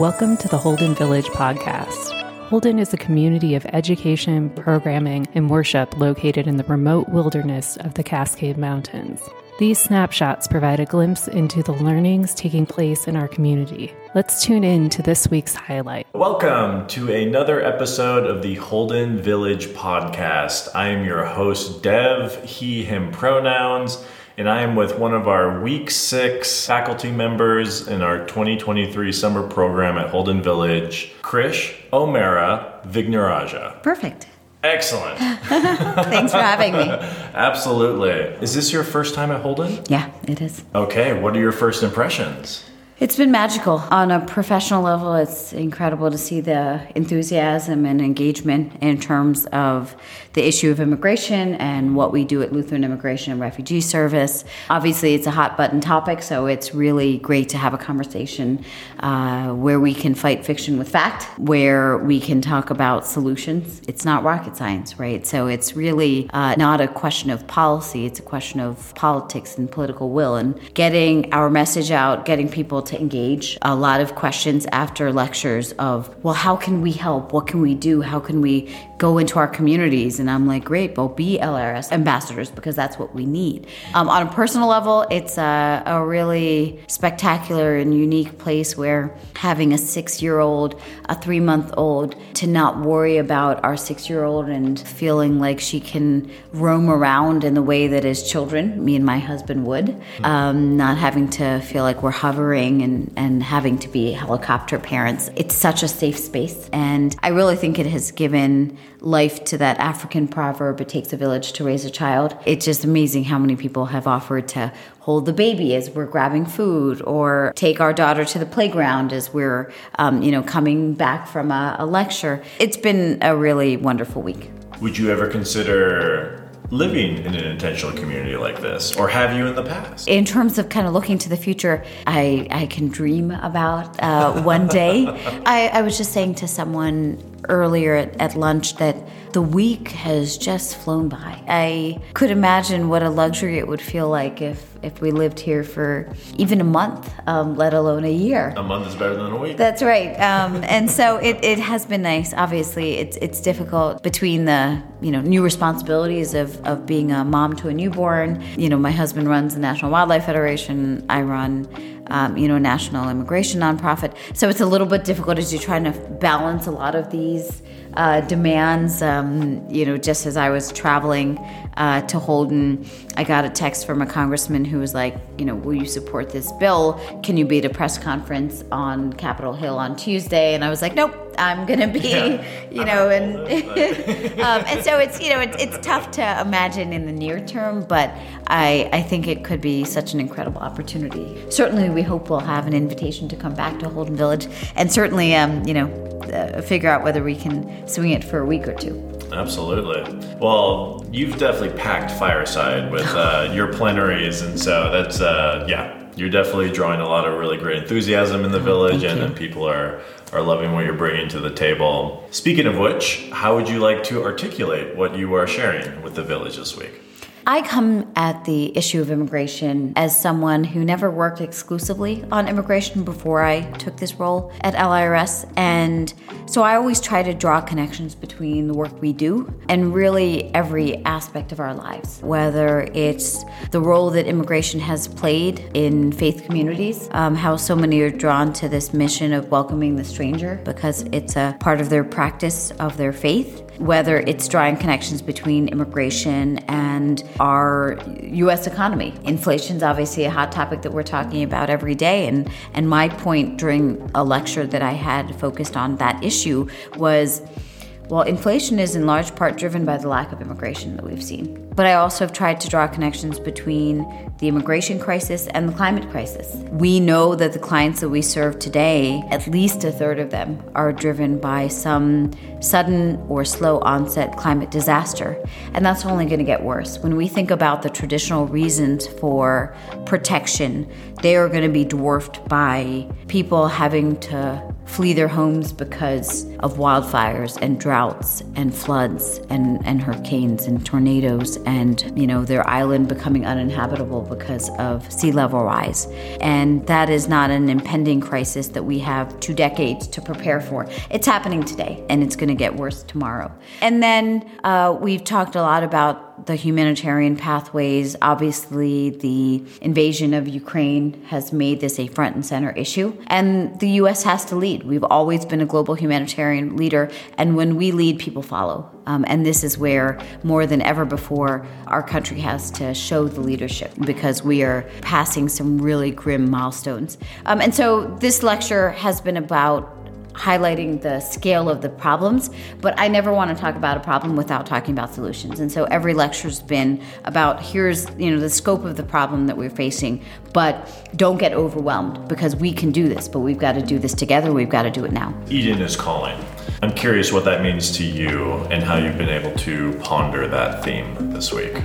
Welcome to the Holden Village podcast. Holden is a community of education, programming, and worship located in the remote wilderness of the Cascade Mountains. These snapshots provide a glimpse into the learnings taking place in our community. Let's tune in to this week's highlight. Welcome to another episode of the Holden Village podcast. I am your host, Dev, he, him pronouns, and I am with one of our week six faculty members in our 2023 summer program at Holden Village, Krish O'Mara Vignarajah. Perfect. Excellent. Thanks for having me. Absolutely. Is this your first time at Holden? Yeah, it is. Okay, what are your first impressions? It's been magical. On a professional level, it's incredible to see the enthusiasm and engagement in terms of the issue of immigration and what we do at Lutheran Immigration and Refugee Service. Obviously, it's a hot button topic, so it's really great to have a conversation uh, where we can fight fiction with fact, where we can talk about solutions. It's not rocket science, right? So it's really uh, not a question of policy, it's a question of politics and political will and getting our message out, getting people to engage. A lot of questions after lectures of, well, how can we help? What can we do? How can we go into our communities? And I'm like, great, well, be LIRS ambassadors because that's what we need. Um, on a personal level, it's a, a really spectacular and unique place where having a six year old, a three month old, to not worry about our six year old and feeling like she can roam around in the way that as children, me and my husband would, um, not having to feel like we're hovering and, and having to be helicopter parents. It's such a safe space. And I really think it has given life to that African proverb, it takes a village to raise a child. It's just amazing how many people have offered to hold the baby as we're grabbing food or take our daughter to the playground as we're, um, you know, coming back from a, a lecture. It's been a really wonderful week. Would you ever consider living in an intentional community like this, or have you in the past? In terms of kind of looking to the future, I, I can dream about uh, one day. I, I was just saying to someone earlier at, at lunch that the week has just flown by. I could imagine what a luxury it would feel like if, if we lived here for even a month, um, let alone a year. A month is better than a week. That's right. Um, and so it, it has been nice. Obviously, it's it's difficult between the you know new responsibilities of, of being a mom to a newborn. You know, my husband runs the National Wildlife Federation. I run um, you know, national immigration nonprofit. So it's a little bit difficult as you're trying to balance a lot of these uh, demands. Um, you know, just as I was traveling uh, to Holden, I got a text from a congressman who was like, you know, will you support this bill? Can you be at a press conference on Capitol Hill on Tuesday? And I was like, nope, I'm gonna be, yeah, you know, and um, and so it's you know it's, it's tough to imagine in the near term, but I I think it could be such an incredible opportunity. Certainly, we hope we'll have an invitation to come back to Holden Village, and certainly, um, you know, uh, figure out whether we can swing it for a week or two. Absolutely. Well, you've definitely packed fireside with uh, your plenaries, and so that's uh, yeah, you're definitely drawing a lot of really great enthusiasm in the village, and, and people are are loving what you're bringing to the table. Speaking of which, how would you like to articulate what you are sharing with the village this week? I come at the issue of immigration as someone who never worked exclusively on immigration before I took this role at LIRS. And so I always try to draw connections between the work we do and really every aspect of our lives, whether it's the role that immigration has played in faith communities, um, how so many are drawn to this mission of welcoming the stranger because it's a part of their practice of their faith whether it's drawing connections between immigration and our US economy. Inflation's obviously a hot topic that we're talking about every day and and my point during a lecture that I had focused on that issue was well, inflation is in large part driven by the lack of immigration that we've seen. But I also have tried to draw connections between the immigration crisis and the climate crisis. We know that the clients that we serve today, at least a third of them, are driven by some sudden or slow onset climate disaster. And that's only going to get worse. When we think about the traditional reasons for protection, they are going to be dwarfed by people having to flee their homes because of wildfires and droughts and floods and, and hurricanes and tornadoes and you know their island becoming uninhabitable because of sea level rise. And that is not an impending crisis that we have two decades to prepare for. It's happening today and it's going to get worse tomorrow. And then uh, we've talked a lot about the humanitarian pathways. Obviously, the invasion of Ukraine has made this a front and center issue, and the U.S. has to lead. We've always been a global humanitarian leader, and when we lead, people follow. Um, and this is where, more than ever before, our country has to show the leadership because we are passing some really grim milestones. Um, and so, this lecture has been about highlighting the scale of the problems, but I never want to talk about a problem without talking about solutions. And so every lecture's been about here's, you know, the scope of the problem that we're facing, but don't get overwhelmed because we can do this, but we've got to do this together. We've got to do it now. Eden is calling. I'm curious what that means to you and how you've been able to ponder that theme this week.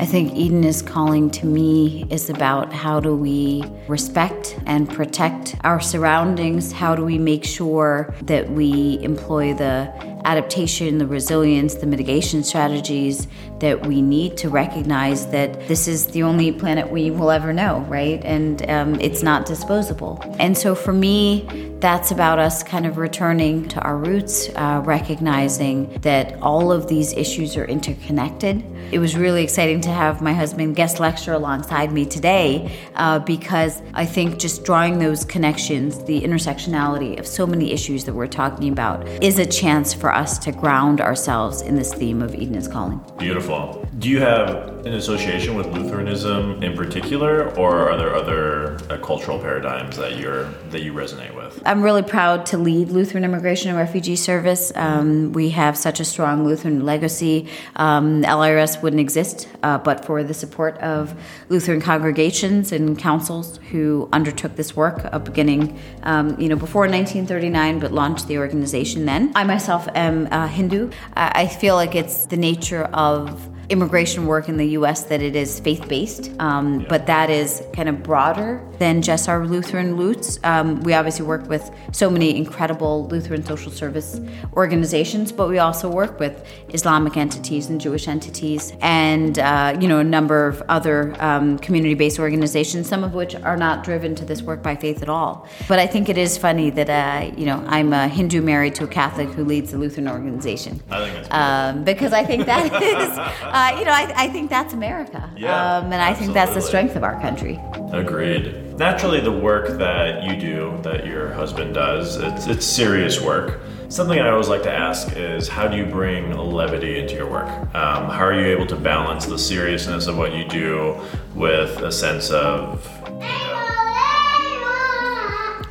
I think Eden is calling to me is about how do we respect and protect our surroundings? How do we make sure that we employ the adaptation, the resilience, the mitigation strategies that we need to recognize that this is the only planet we will ever know, right? And um, it's not disposable. And so for me, that's about us kind of returning to our roots, uh, recognizing that all of these issues are interconnected. It was really exciting to have my husband guest lecture alongside me today uh, because I think just drawing those connections, the intersectionality of so many issues that we're talking about, is a chance for us to ground ourselves in this theme of Eden is calling. Beautiful. 服 Do you have an association with Lutheranism in particular, or are there other uh, cultural paradigms that you're that you resonate with? I'm really proud to lead Lutheran Immigration and Refugee Service. Um, we have such a strong Lutheran legacy. Um, LIRS wouldn't exist uh, but for the support of Lutheran congregations and councils who undertook this work, uh, beginning, um, you know, before 1939, but launched the organization then. I myself am Hindu. I feel like it's the nature of immigration work in the U.S. that it is faith-based, um, yeah. but that is kind of broader than just our Lutheran roots. Um, we obviously work with so many incredible Lutheran social service organizations, but we also work with Islamic entities and Jewish entities, and uh, you know a number of other um, community-based organizations, some of which are not driven to this work by faith at all. But I think it is funny that uh, you know I'm a Hindu married to a Catholic who leads a Lutheran organization. I think that's um, because I think that is. Uh, you know, I, I, think that's America. Yeah, um, and I think that's the strength of our country. Agreed. Naturally, the work that you do, that your husband does, it's, it's serious work. Something I always like to ask is how do you bring levity into your work? Um, how are you able to balance the seriousness of what you do with a sense of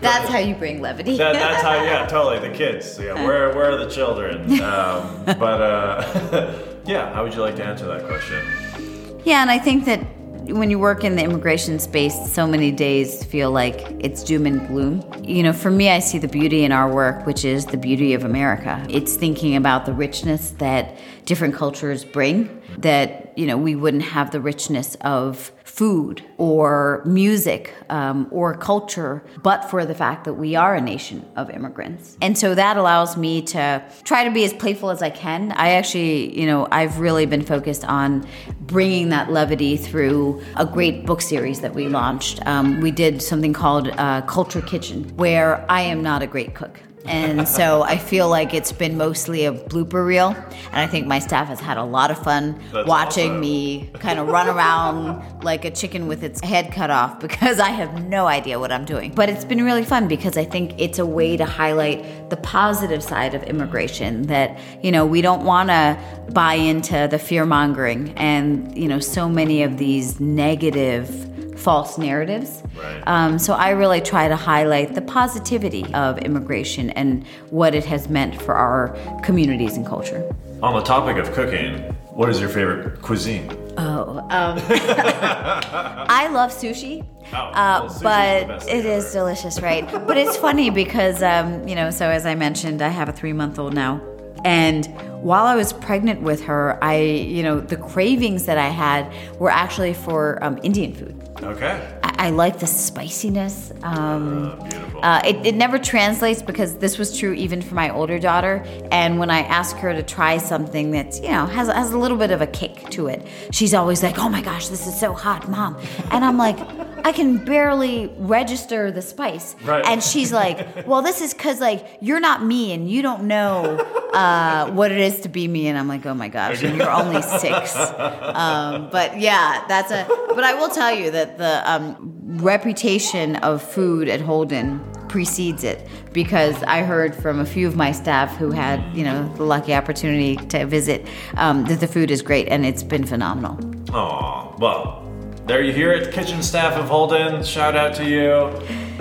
that's how you bring levity. That, that's how, yeah, totally. The kids. Yeah, where where are the children? Um, but uh, yeah, how would you like to answer that question? Yeah, and I think that when you work in the immigration space, so many days feel like it's doom and gloom. You know, for me, I see the beauty in our work, which is the beauty of America. It's thinking about the richness that different cultures bring, that, you know, we wouldn't have the richness of food or music um, or culture, but for the fact that we are a nation of immigrants. And so that allows me to try to be as playful as I can. I actually, you know, I've really been focused on bringing that levity through a great book series that we launched. Um, we did something called uh, Culture Kitchen, where I am not a great cook. And so I feel like it's been mostly a blooper reel. And I think my staff has had a lot of fun That's watching awesome. me kind of run around like a chicken with its head cut off because I have no idea what I'm doing. But it's been really fun because I think it's a way to highlight the positive side of immigration that, you know, we don't want to buy into the fear mongering and, you know, so many of these negative false narratives. Right. Um, so I really try to highlight the positivity of immigration and what it has meant for our communities and culture. On the topic of cooking, what is your favorite cuisine? Oh, um, I love sushi. Oh, uh, well, but it is delicious, right? but it's funny because, um, you know, so as I mentioned, I have a three month old now. And while I was pregnant with her, I, you know, the cravings that I had were actually for um, Indian food. Okay. I, I like the spiciness. Um, Uh, beautiful. uh, it, it never translates because this was true even for my older daughter. And when I ask her to try something that's, you know, has, has a little bit of a kick to it, she's always like, oh my gosh, this is so hot, mom. And I'm like, I can barely register the spice. Right. And she's like, well, this is because, like, you're not me and you don't know uh, what it is to be me. And I'm like, oh my gosh, and you're only six. Um, but yeah, that's a. But I will tell you that the um, reputation of food at Holden precedes it because I heard from a few of my staff who had, you know, the lucky opportunity to visit um, that the food is great and it's been phenomenal. Aw, well, there you hear it, kitchen staff of Holden. Shout out to you.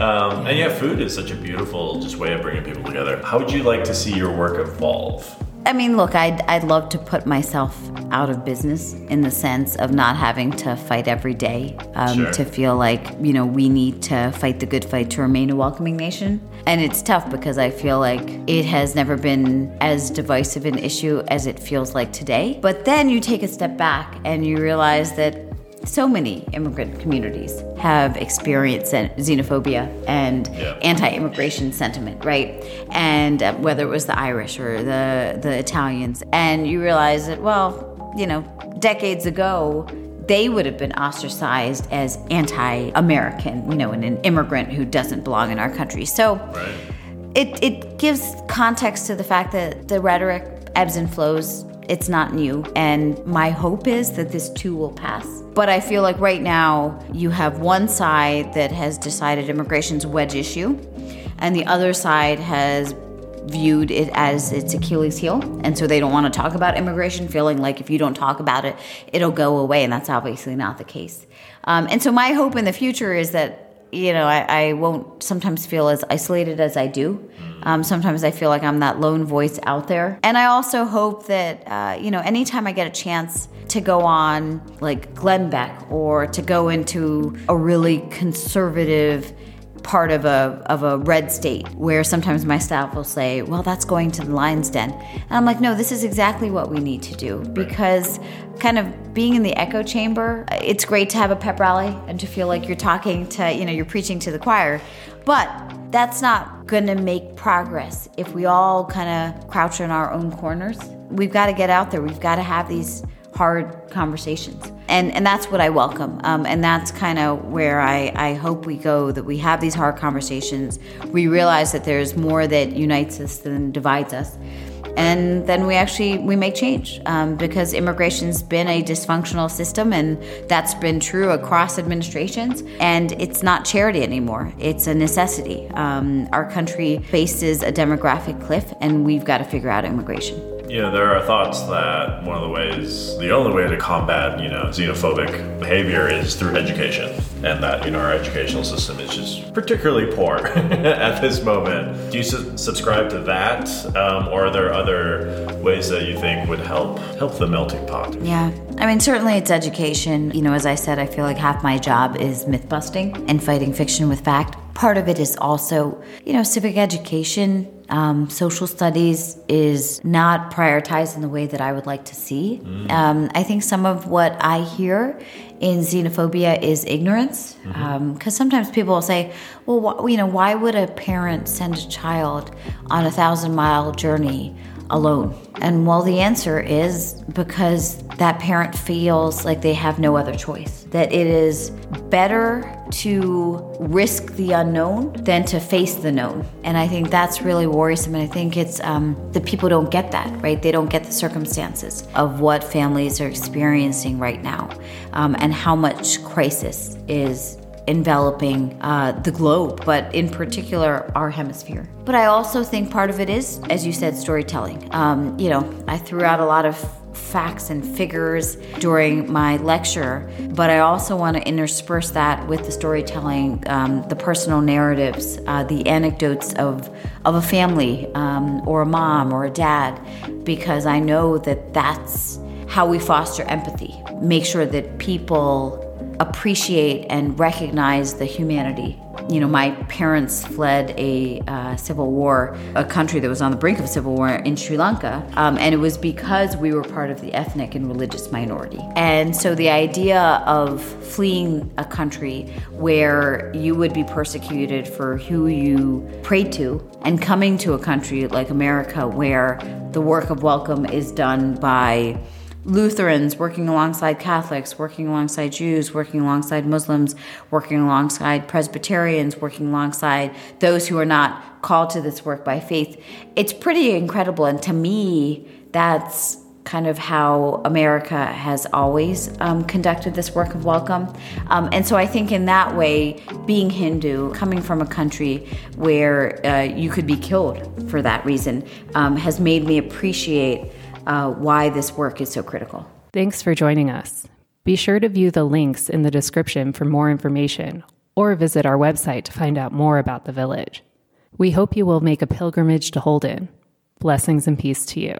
Um, and yeah, food is such a beautiful just way of bringing people together. How would you like to see your work evolve? I mean, look, I'd, I'd love to put myself out of business in the sense of not having to fight every day, um, Sure. to feel like, you know, we need to fight the good fight to remain a welcoming nation. And it's tough because I feel like it has never been as divisive an issue as it feels like today. But then you take a step back and you realize that so many immigrant communities have experienced xenophobia and Yeah. anti-immigration sentiment, right? And uh, whether it was the Irish or the the Italians, and you realize that well, you know, decades ago. They would have been ostracized as anti-American, you know, and an immigrant who doesn't belong in our country. So, Right. it, it gives context to the fact that the rhetoric ebbs and flows. It's not new. And my hope is that this too will pass. But I feel like right now you have one side that has decided immigration's a wedge issue, and the other side has viewed it as its Achilles heel. And so they don't want to talk about immigration, feeling like if you don't talk about it, it'll go away. And that's obviously not the case. Um, and so my hope in the future is that you know, I, I won't sometimes feel as isolated as I do. Um, sometimes I feel like I'm that lone voice out there. And I also hope that, uh, you know, anytime I get a chance to go on like Glenn Beck or to go into a really conservative part of a of a red state where sometimes my staff will say, "Well, that's going to the lion's den," and I'm like, "No, this is exactly what we need to do because kind of being in the echo chamber, it's great to have a pep rally and to feel like you're talking to you know you're preaching to the choir, but that's not going to make progress if we all kind of crouch in our own corners. We've got to get out there. We've got to have these hard conversations. And and that's what i welcome. Um, and that's kind of where I, I hope we go that we have these hard conversations. We realize that there's more that unites us than divides us. And then we actually we make change um, because immigration's been a dysfunctional system and that's been true across administrations. And it's not charity anymore. It's a necessity. Um, our country faces a demographic cliff and we've got to figure out immigration You know, there are thoughts that one of the ways, the only way to combat, you know, xenophobic behavior is through education. And that, you know, our educational system is just particularly poor at this moment. Do you su- subscribe to that? Um, or are there other ways that you think would help help the melting pot? Yeah. I mean, certainly it's education. You know, as I said, I feel like half my job is myth busting and fighting fiction with fact. Part of it is also, you know, civic education. Um, social studies is not prioritized in the way that I would like to see. Um, I think some of what I hear in xenophobia is ignorance. Because sometimes people will say, well, wh- you know, why would a parent send a child on a thousand mile journey alone? And well, the answer is because that parent feels like they have no other choice, that it is better to risk the unknown than to face the known. And I think that's really worrisome. And I think it's um, that people don't get that, right? They don't get the circumstances of what families are experiencing right now um, and how much crisis is enveloping uh, the globe, but in particular our hemisphere. But I also think part of it is, as you said, storytelling. Um, you know, I threw out a lot of facts and figures during my lecture, but I also want to intersperse that with the storytelling, um, the personal narratives, uh, the anecdotes of of a family um, or a mom or a dad, because I know that that's how we foster empathy. Make sure that people appreciate and recognize the humanity you know, my parents fled a uh, civil war, a country that was on the brink of civil war in Sri Lanka, um, and it was because we were part of the ethnic and religious minority. And so the idea of fleeing a country where you would be persecuted for who you prayed to, and coming to a country like America where the work of welcome is done by Lutherans working alongside Catholics, working alongside Jews, working alongside Muslims, working alongside Presbyterians, working alongside those who are not called to this work by faith. It's pretty incredible. And to me, that's kind of how America has always um, conducted this work of welcome. Um, and so I think in that way, being Hindu, coming from a country where uh, you could be killed for that reason, um, has made me appreciate uh, why this work is so critical. Thanks for joining us. Be sure to view the links in the description for more information or visit our website to find out more about the village. We hope you will make a pilgrimage to Holden. Blessings and peace to you.